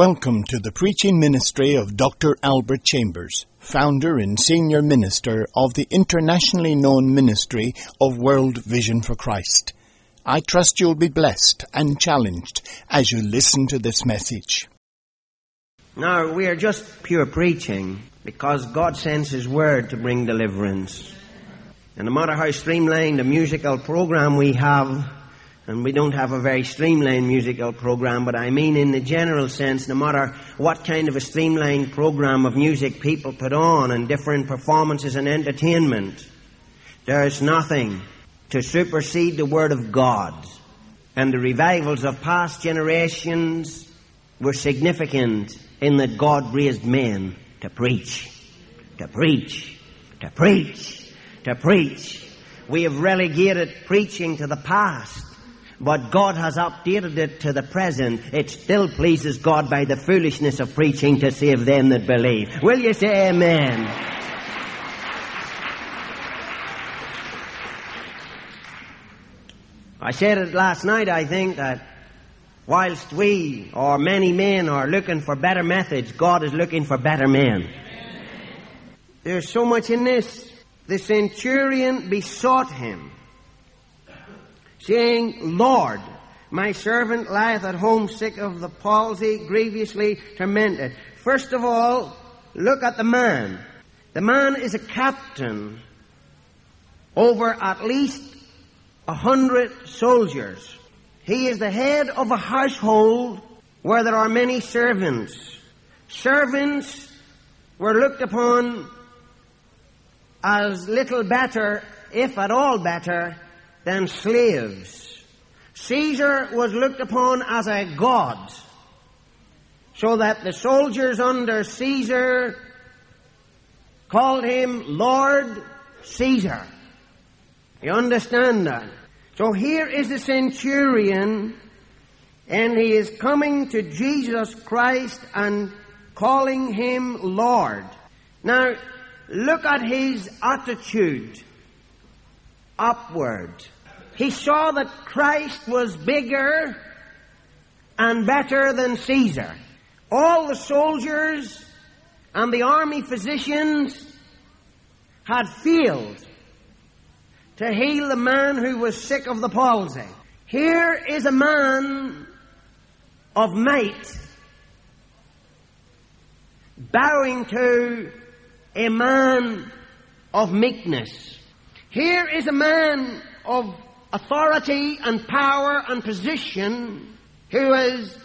Welcome to the preaching ministry of Dr. Albert Chambers, founder and senior minister of the internationally known ministry of World Vision for Christ. I trust you'll be blessed and challenged as you listen to this message. Now, we are just pure preaching because God sends His Word to bring deliverance. And no matter how streamlined a musical program we have, and we don't have a very streamlined musical program, but I mean in the general sense, no matter what kind of a streamlined program of music people put on and different performances and entertainment, there's nothing to supersede the Word of God. And the revivals of past generations were significant in that God raised men to preach, to preach, to preach, to preach. We have relegated preaching to the past but God has updated it to the present. It still pleases God by the foolishness of preaching to save them that believe. Will you say amen? I said it last night, I think, that whilst we or many men are looking for better methods, God is looking for better men. There's so much in this. The centurion besought him saying, Lord, my servant lieth at home sick of the palsy, grievously tormented. First of all, look at the man. The man is a captain over at least a hundred soldiers. He is the head of a household where there are many servants. Servants were looked upon as little better, if at all better, than slaves. Caesar was looked upon as a god, so that the soldiers under Caesar called him Lord Caesar. You understand that? So here is the centurion, and he is coming to Jesus Christ and calling him Lord. Now, look at his attitude upward. He saw that Christ was bigger and better than Caesar. All the soldiers and the army physicians had failed to heal the man who was sick of the palsy. Here is a man of might bowing to a man of meekness. Here is a man of authority and power and position who is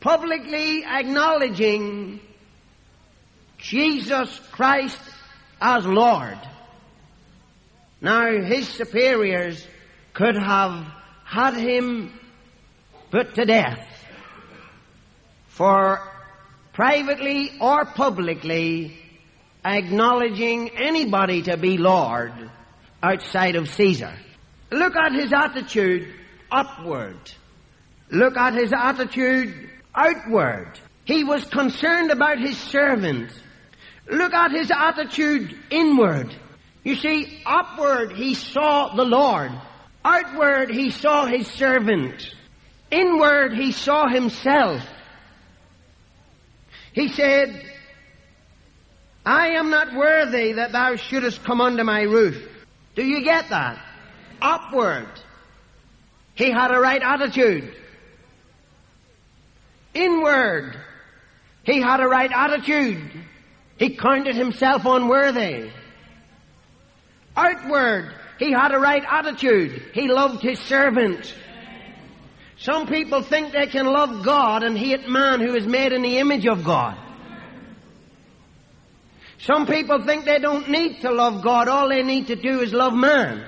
publicly acknowledging Jesus Christ as Lord. Now, his superiors could have had him put to death for privately or publicly acknowledging anybody to be Lord outside of Caesar. Look at his attitude upward. Look at his attitude outward. He was concerned about his servant. Look at his attitude inward. You see, upward he saw the Lord. Outward he saw his servant. Inward he saw himself. He said, I am not worthy that thou shouldest come under my roof. Do you get that? Upward. He had a right attitude. Inward. He had a right attitude. He counted himself unworthy. Outward. He had a right attitude. He loved his servant. Some people think they can love God and hate man who is made in the image of God. Some people think they don't need to love God. All they need to do is love man.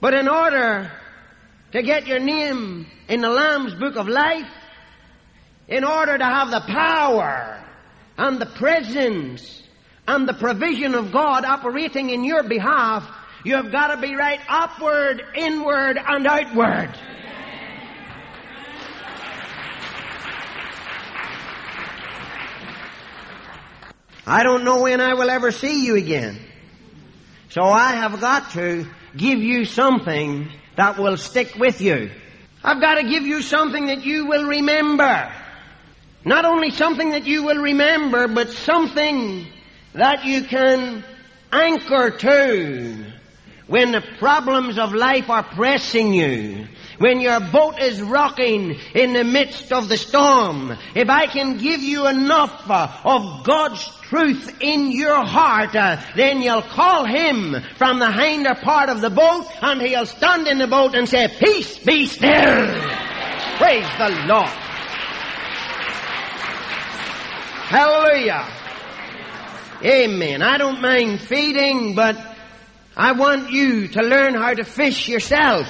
But in order to get your name in the Lamb's Book of Life, in order to have the power and the presence and the provision of God operating in your behalf, you have got to be right upward, inward, and outward. I don't know when I will ever see you again. So I have got to give you something that will stick with you. I've got to give you something that you will remember. Not only something that you will remember, but something that you can anchor to when the problems of life are pressing you. When your boat is rocking in the midst of the storm, if I can give you enough uh, of God's truth in your heart, uh, then you'll call Him from the hinder part of the boat and He'll stand in the boat and say, Peace, be still. Praise the Lord. Hallelujah. Amen. I don't mind feeding, but I want you to learn how to fish yourself.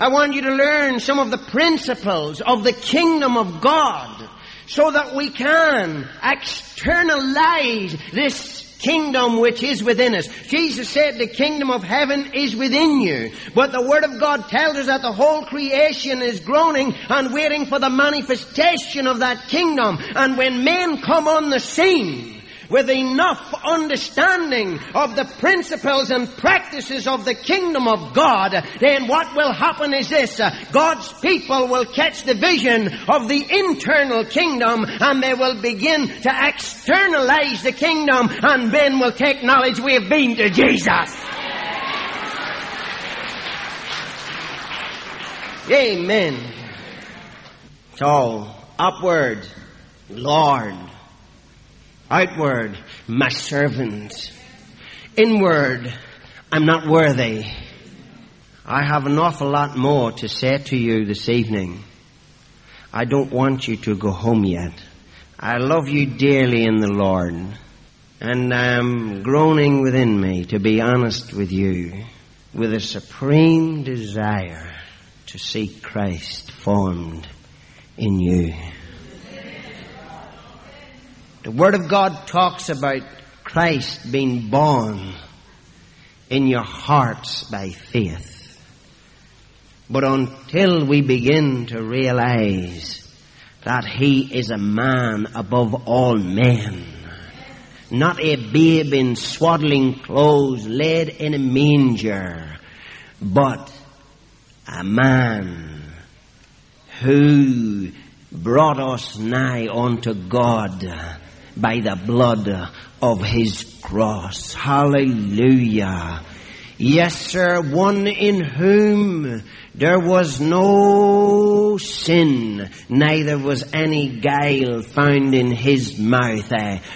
I want you to learn some of the principles of the kingdom of God so that we can externalize this kingdom which is within us. Jesus said the kingdom of heaven is within you. But the word of God tells us that the whole creation is groaning and waiting for the manifestation of that kingdom. And when men come on the scene, with enough understanding of the principles and practices of the kingdom of God, then what will happen is this. Uh, God's people will catch the vision of the internal kingdom and they will begin to externalize the kingdom and men will take knowledge we have been to Jesus. Amen. So, upward, Lord, Outward, my servant. Inward, I'm not worthy. I have an awful lot more to say to you this evening. I don't want you to go home yet. I love you dearly in the Lord. And I'm groaning within me, to be honest with you, with a supreme desire to see Christ formed in you. The Word of God talks about Christ being born in your hearts by faith. But until we begin to realize that He is a man above all men, not a babe in swaddling clothes laid in a manger, but a man who brought us nigh unto God by the blood of his cross. Hallelujah. Yes, sir, one in whom there was no sin, neither was any guile found in his mouth.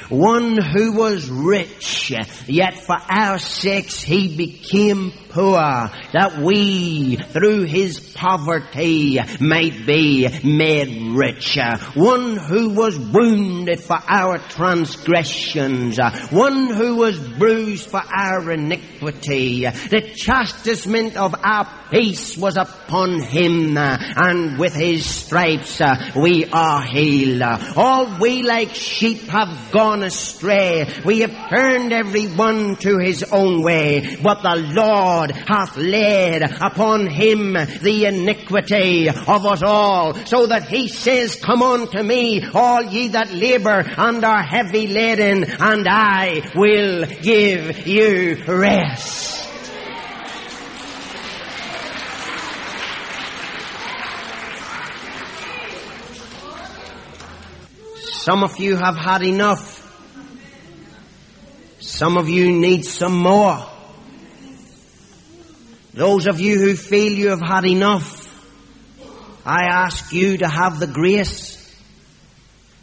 One who was rich, yet for our sakes he became poor, that we, through his poverty, might be made rich. One who was wounded for our transgressions, one who was bruised for our iniquity. The chastisement of our peace was upon him, and with his stripes we are healed. All we like sheep have gone astray. We have turned every one to his own way, but the Lord God hath laid upon him the iniquity of us all, so that he says, Come unto me, all ye that labor and are heavy laden, and I will give you rest. Some of you have had enough. Some of you need some more. Those of you who feel you have had enough, I ask you to have the grace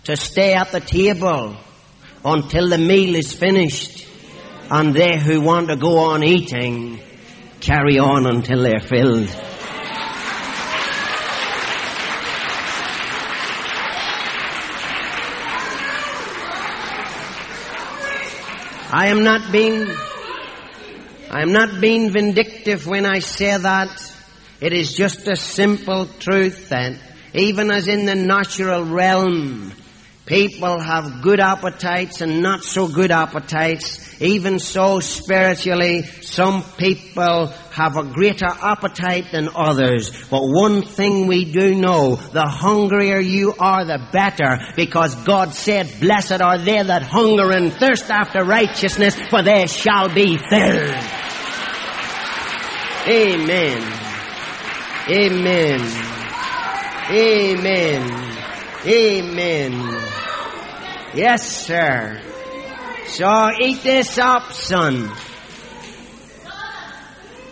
to stay at the table until the meal is finished. And they who want to go on eating, carry on until they're filled. I am not being I am not being vindictive when I say that. It is just a simple truth that even as in the natural realm, people have good appetites and not so good appetites, even so spiritually, some people have a greater appetite than others. But one thing we do know, the hungrier you are, the better, because God said, blessed are they that hunger and thirst after righteousness, for they shall be filled. Amen. Amen. Amen. Amen. Yes, sir. So eat this up, son.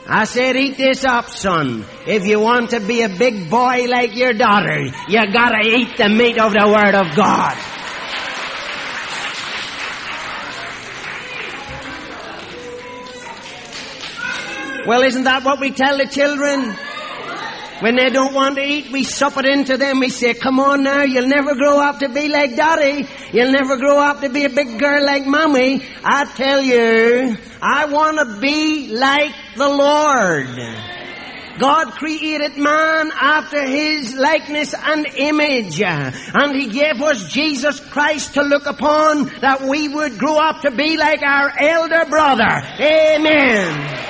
I said, eat this up, son. If you want to be a big boy like your daughter, you gotta eat the meat of the Word of God. Well, isn't that what we tell the children? When they don't want to eat, we sup it into them. We say, come on now, you'll never grow up to be like daddy. You'll never grow up to be a big girl like mommy. I tell you, I want to be like the Lord. God created man after his likeness and image. And he gave us Jesus Christ to look upon that we would grow up to be like our elder brother. Amen.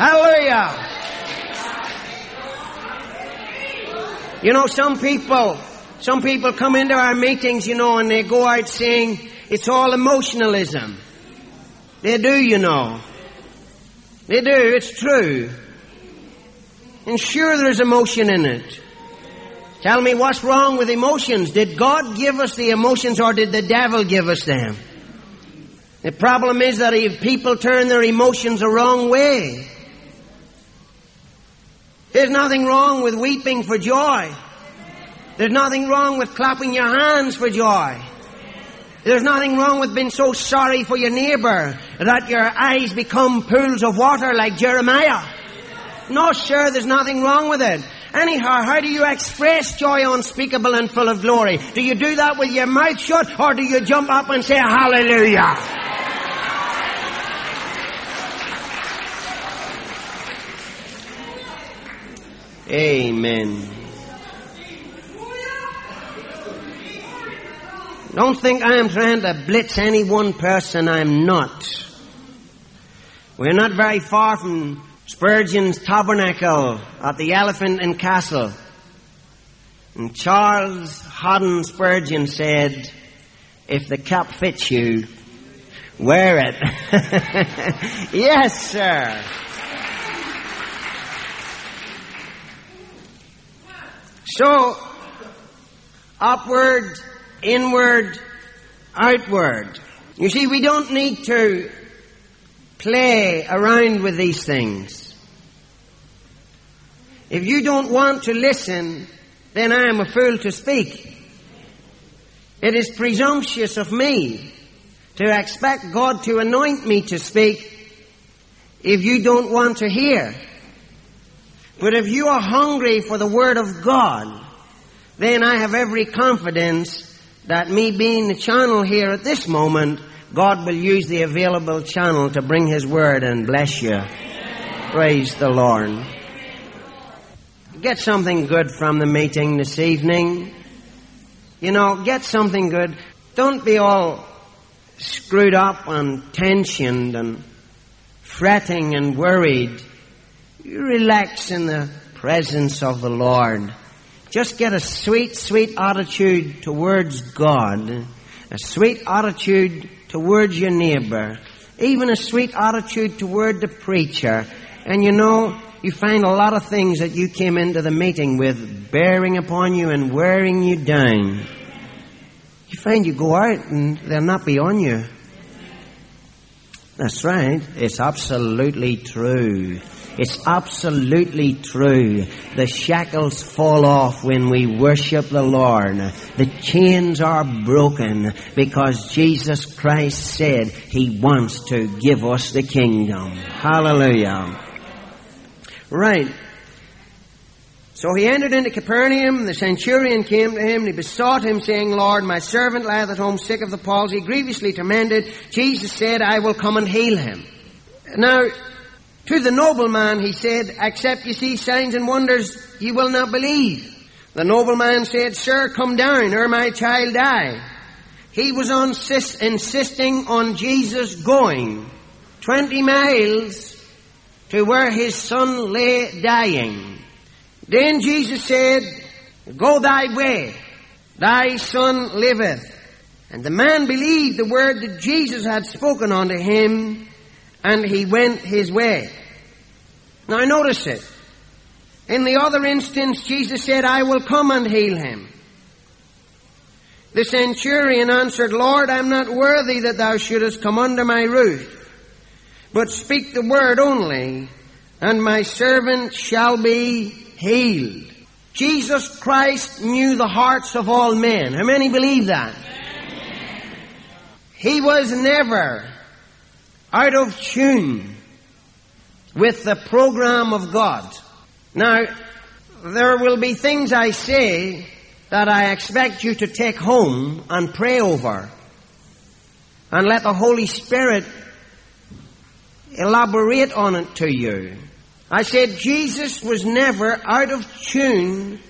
Hallelujah. You know, some people, some people come into our meetings, you know, and they go out saying it's all emotionalism. They do, you know. They do, it's true. And sure there's emotion in it. Tell me what's wrong with emotions? Did God give us the emotions or did the devil give us them? The problem is that if people turn their emotions the wrong way, there's nothing wrong with weeping for joy. There's nothing wrong with clapping your hands for joy. There's nothing wrong with being so sorry for your neighbor that your eyes become pools of water like Jeremiah. No, sure, there's nothing wrong with it. Anyhow, how do you express joy unspeakable and full of glory? Do you do that with your mouth shut or do you jump up and say hallelujah? Amen. Don't think I am trying to blitz any one person. I'm not. We're not very far from Spurgeon's tabernacle at the Elephant and Castle. And Charles Haddon Spurgeon said, if the cap fits you, wear it. yes, sir. So, upward, inward, outward. You see, we don't need to play around with these things. If you don't want to listen, then I am a fool to speak. It is presumptuous of me to expect God to anoint me to speak if you don't want to hear. But if you are hungry for the Word of God, then I have every confidence that me being the channel here at this moment, God will use the available channel to bring His Word and bless you. Praise the Lord. Get something good from the meeting this evening. You know, get something good. Don't be all screwed up and tensioned and fretting and worried. You relax in the presence of the Lord. Just get a sweet, sweet attitude towards God, a sweet attitude towards your neighbor, even a sweet attitude toward the preacher. And you know, you find a lot of things that you came into the meeting with bearing upon you and wearing you down. You find you go out and they'll not be on you. That's right. It's absolutely true. It's absolutely true. The shackles fall off when we worship the Lord. The chains are broken because Jesus Christ said He wants to give us the kingdom. Hallelujah. Right. So he entered into Capernaum. The centurion came to him and he besought him, saying, Lord, my servant lieth at home sick of the palsy, grievously tormented. Jesus said, I will come and heal him. Now, to the nobleman he said, Except you see signs and wonders, you will not believe. The nobleman said, Sir, come down, or my child die. He was insist- insisting on Jesus going 20 miles to where his son lay dying. Then Jesus said, Go thy way, thy son liveth. And the man believed the word that Jesus had spoken unto him, and he went his way. Now notice it. In the other instance, Jesus said, I will come and heal him. The centurion answered, Lord, I'm not worthy that thou shouldest come under my roof, but speak the word only, and my servant shall be healed. Jesus Christ knew the hearts of all men. How many believe that? He was never out of tune with the program of God. Now, there will be things I say that I expect you to take home and pray over and let the Holy Spirit elaborate on it to you. I said Jesus was never out of tune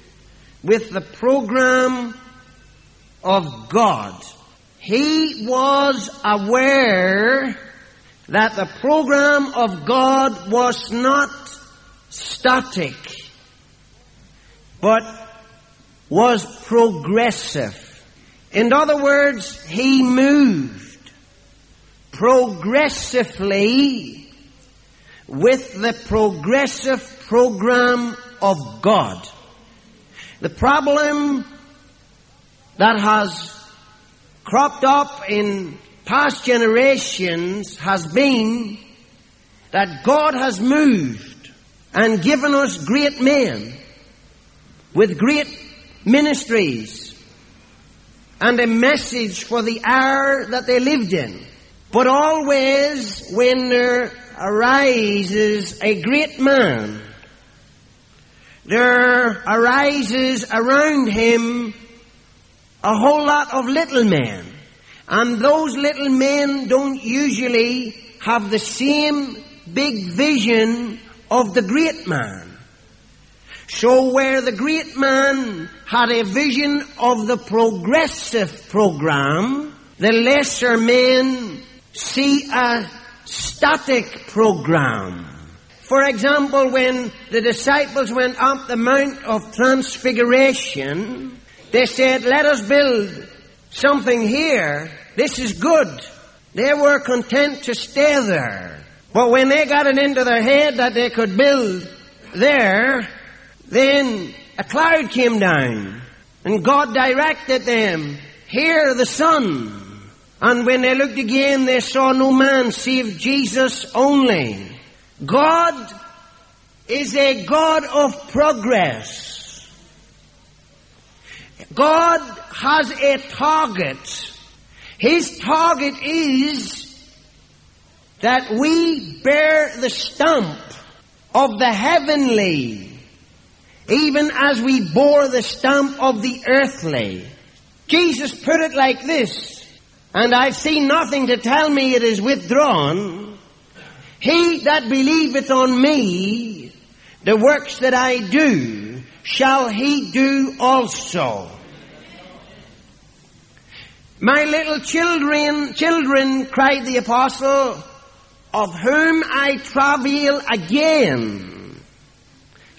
with the program of God. He was aware that the program of God was not static, but was progressive. In other words, he moved progressively with the progressive program of God. The problem that has cropped up in past generations has been that God has moved and given us great men with great ministries and a message for the hour that they lived in. But always when there arises a great man, there arises around him a whole lot of little men. And those little men don't usually have the same big vision of the great man. So where the great man had a vision of the progressive program, the lesser men see a static program. For example, when the disciples went up the Mount of Transfiguration, they said, let us build something here. This is good. They were content to stay there. But when they got it into their head that they could build there, then a cloud came down and God directed them, hear the Son. And when they looked again, they saw no man save Jesus only. God is a God of progress. God has a target. His target is that we bear the stamp of the heavenly, even as we bore the stamp of the earthly. Jesus put it like this, and I've seen nothing to tell me it is withdrawn. He that believeth on me, the works that I do, shall he do also. My little children, children, cried the apostle, of whom I travail again,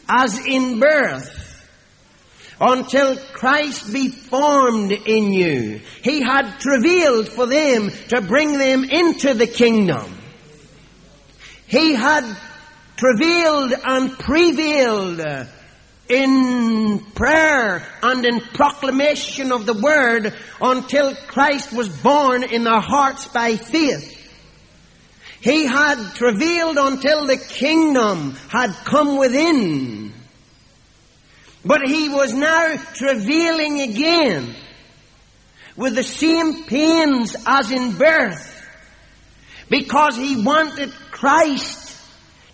as in birth, until Christ be formed in you. He had travailed for them to bring them into the kingdom. He had travailed and prevailed in prayer and in proclamation of the word until Christ was born in their hearts by faith. He had travailed until the kingdom had come within. But he was now travailing again with the same pains as in birth because he wanted Christ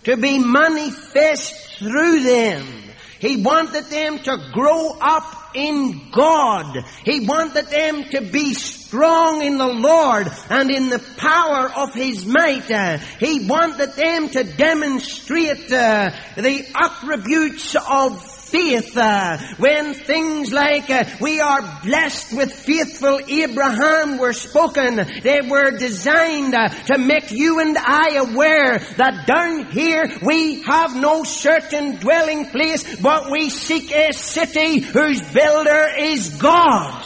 to be manifest through them. He wanted them to grow up in God. He wanted them to be strong in the Lord and in the power of His might. Uh, he wanted them to demonstrate uh, the attributes of faith uh, when things like uh, we are blessed with faithful Abraham were spoken. They were designed uh, to make you and I aware that down here we have no certain dwelling place, but we seek a city whose builder is God.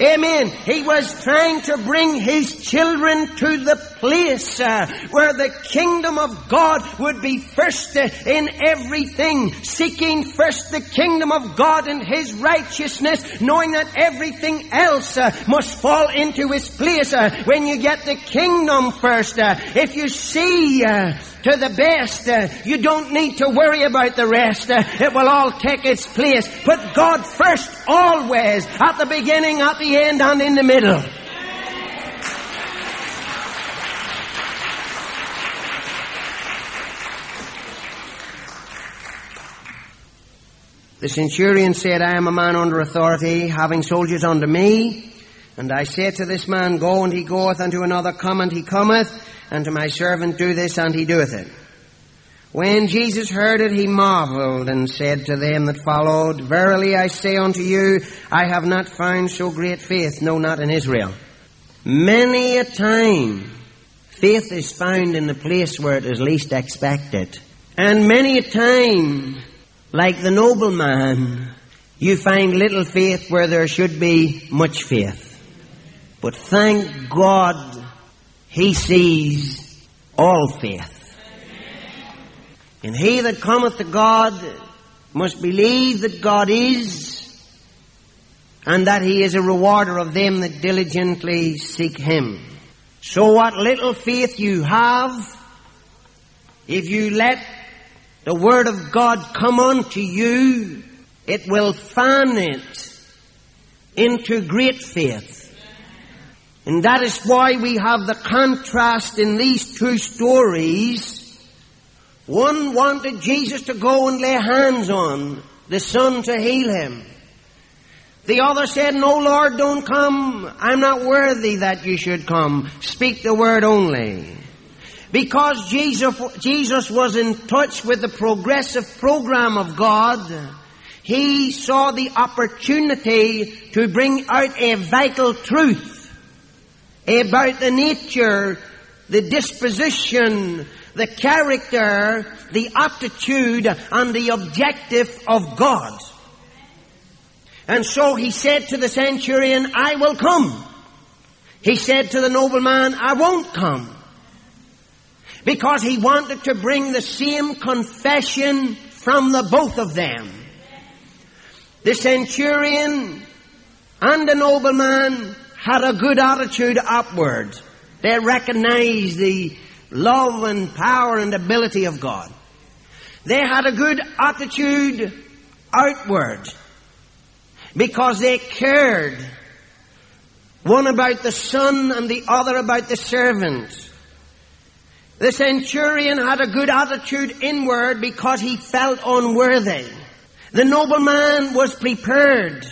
Amen. He was trying to bring his children to the place uh, where the kingdom of God would be first uh, in everything, seeking first the kingdom of God and His righteousness, knowing that everything else uh, must fall into its place. Uh, when you get the kingdom first, uh, if you see uh, to the best. Uh, you don't need to worry about the rest. Uh, it will all take its place. Put God first always, at the beginning, at the end, and in the middle. The centurion said, I am a man under authority, having soldiers under me. And I say to this man, Go, and he goeth, and to another, Come, and he cometh, and to my servant, Do this, and he doeth it. When Jesus heard it, he marveled, and said to them that followed, Verily I say unto you, I have not found so great faith, no, not in Israel. Many a time, faith is found in the place where it is least expected. And many a time, like the nobleman, you find little faith where there should be much faith. But thank God he sees all faith. And he that cometh to God must believe that God is and that he is a rewarder of them that diligently seek him. So what little faith you have, if you let the Word of God come unto you, it will fan it into great faith. And that is why we have the contrast in these two stories. One wanted Jesus to go and lay hands on the son to heal him. The other said, No, Lord, don't come. I'm not worthy that you should come. Speak the word only. Because Jesus, Jesus was in touch with the progressive program of God, he saw the opportunity to bring out a vital truth about the nature, the disposition, the character, the attitude, and the objective of God. And so he said to the centurion, I will come. He said to the nobleman, I won't come. Because he wanted to bring the same confession from the both of them. The centurion and the nobleman had a good attitude upward. They recognized the love and power and ability of God. They had a good attitude outward because they cared one about the son and the other about the servant. The centurion had a good attitude inward because he felt unworthy. The nobleman was prepared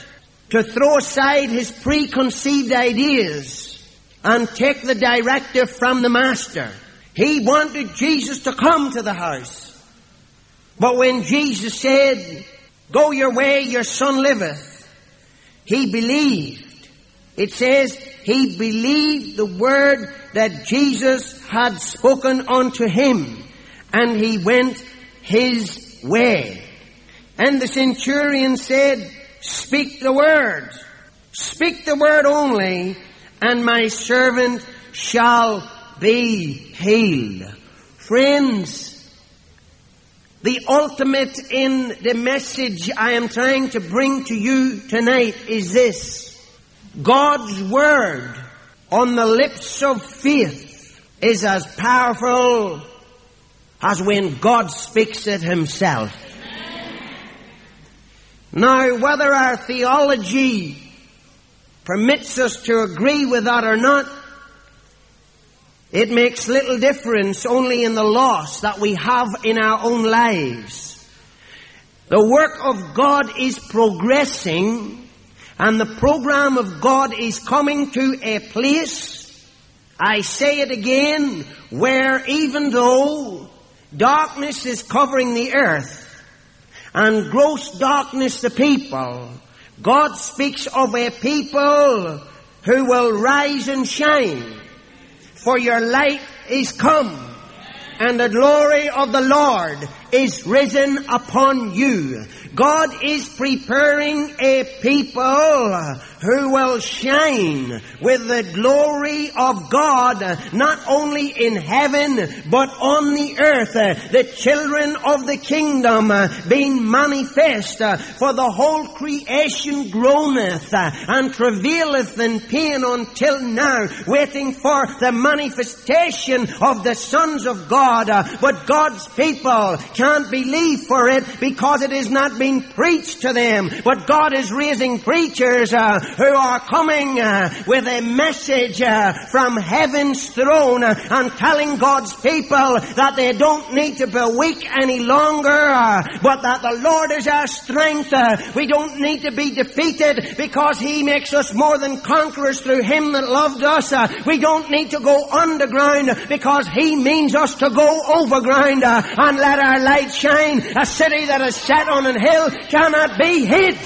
to throw aside his preconceived ideas and take the directive from the master. He wanted Jesus to come to the house. But when Jesus said, go your way, your son liveth, he believed. It says he believed the word that Jesus had spoken unto him and he went his way. And the centurion said, Speak the word. Speak the word only, and my servant shall be healed. Friends, the ultimate in the message I am trying to bring to you tonight is this. God's word on the lips of faith is as powerful as when God speaks it himself. Now, whether our theology permits us to agree with that or not, it makes little difference only in the loss that we have in our own lives. The work of God is progressing and the program of God is coming to a place, I say it again, where even though darkness is covering the earth, and gross darkness the people. God speaks of a people who will rise and shine. For your light is come, and the glory of the Lord is risen upon you. God is preparing a people who will shine with the glory of God, not only in heaven, but on the earth. The children of the kingdom being manifest, for the whole creation groaneth and travaileth in pain until now, waiting for the manifestation of the sons of God. But God's people can't believe for it because it is not being preached to them. But God is raising preachers uh, who are coming uh, with a message uh, from heaven's throne uh, and telling God's people that they don't need to be weak any longer, uh, but that the Lord is our strength. Uh, we don't need to be defeated because He makes us more than conquerors through Him that loved us. we don't need to go underground because He means us to go overground and let our light shine. A city that is set on an hill cannot be hid.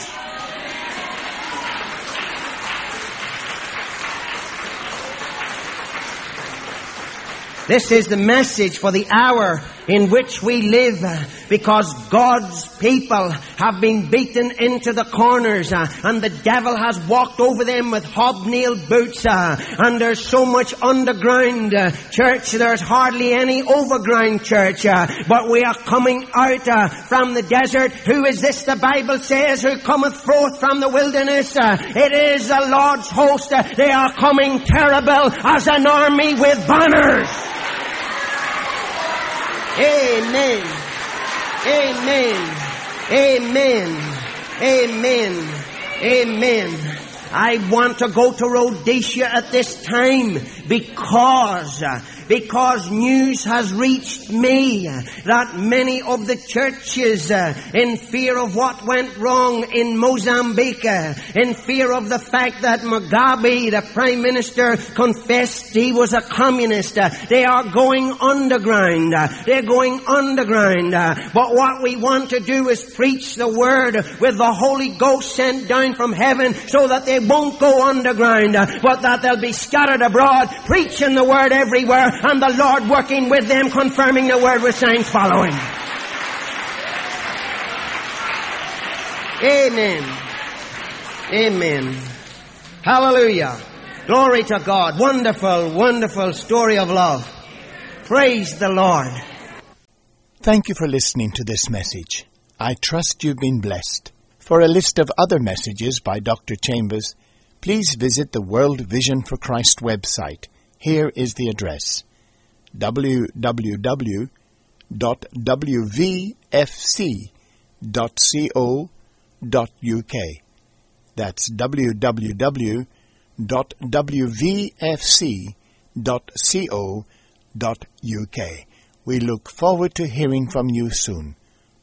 This is the message for the hour in which we live uh, because God's people have been beaten into the corners uh, and the devil has walked over them with hobnail boots uh, and there's so much underground church there's hardly any overground church but we are coming out from the desert. Who is this the Bible says who cometh forth from the wilderness? It is the Lord's host. They are coming terrible as an army with banners Amen. Amen. Amen. Amen. Amen. I want to go to Rhodesia at this time because because news has reached me that many of the churches, in fear of what went wrong in Mozambique, in fear of the fact that Mugabe, the prime minister, confessed he was a communist, they are going underground. They're going underground. But what we want to do is preach the word with the Holy Ghost sent down from heaven so that they won't go underground, but that they'll be scattered abroad, preaching the word everywhere and the Lord working with them, confirming the word with signs following. Amen. Amen. Hallelujah. Glory to God. Wonderful, wonderful story of love. Praise the Lord. Thank you for listening to this message. I trust you've been blessed. For a list of other messages by Dr. Chambers, please visit the World Vision for Christ website. Here is the address www.wvfc.co.uk. That's www.wvfc.co.uk. We look forward to hearing from you soon.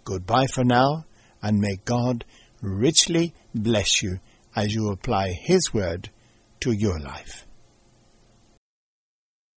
Goodbye for now, and may God richly bless you as you apply His Word to your life.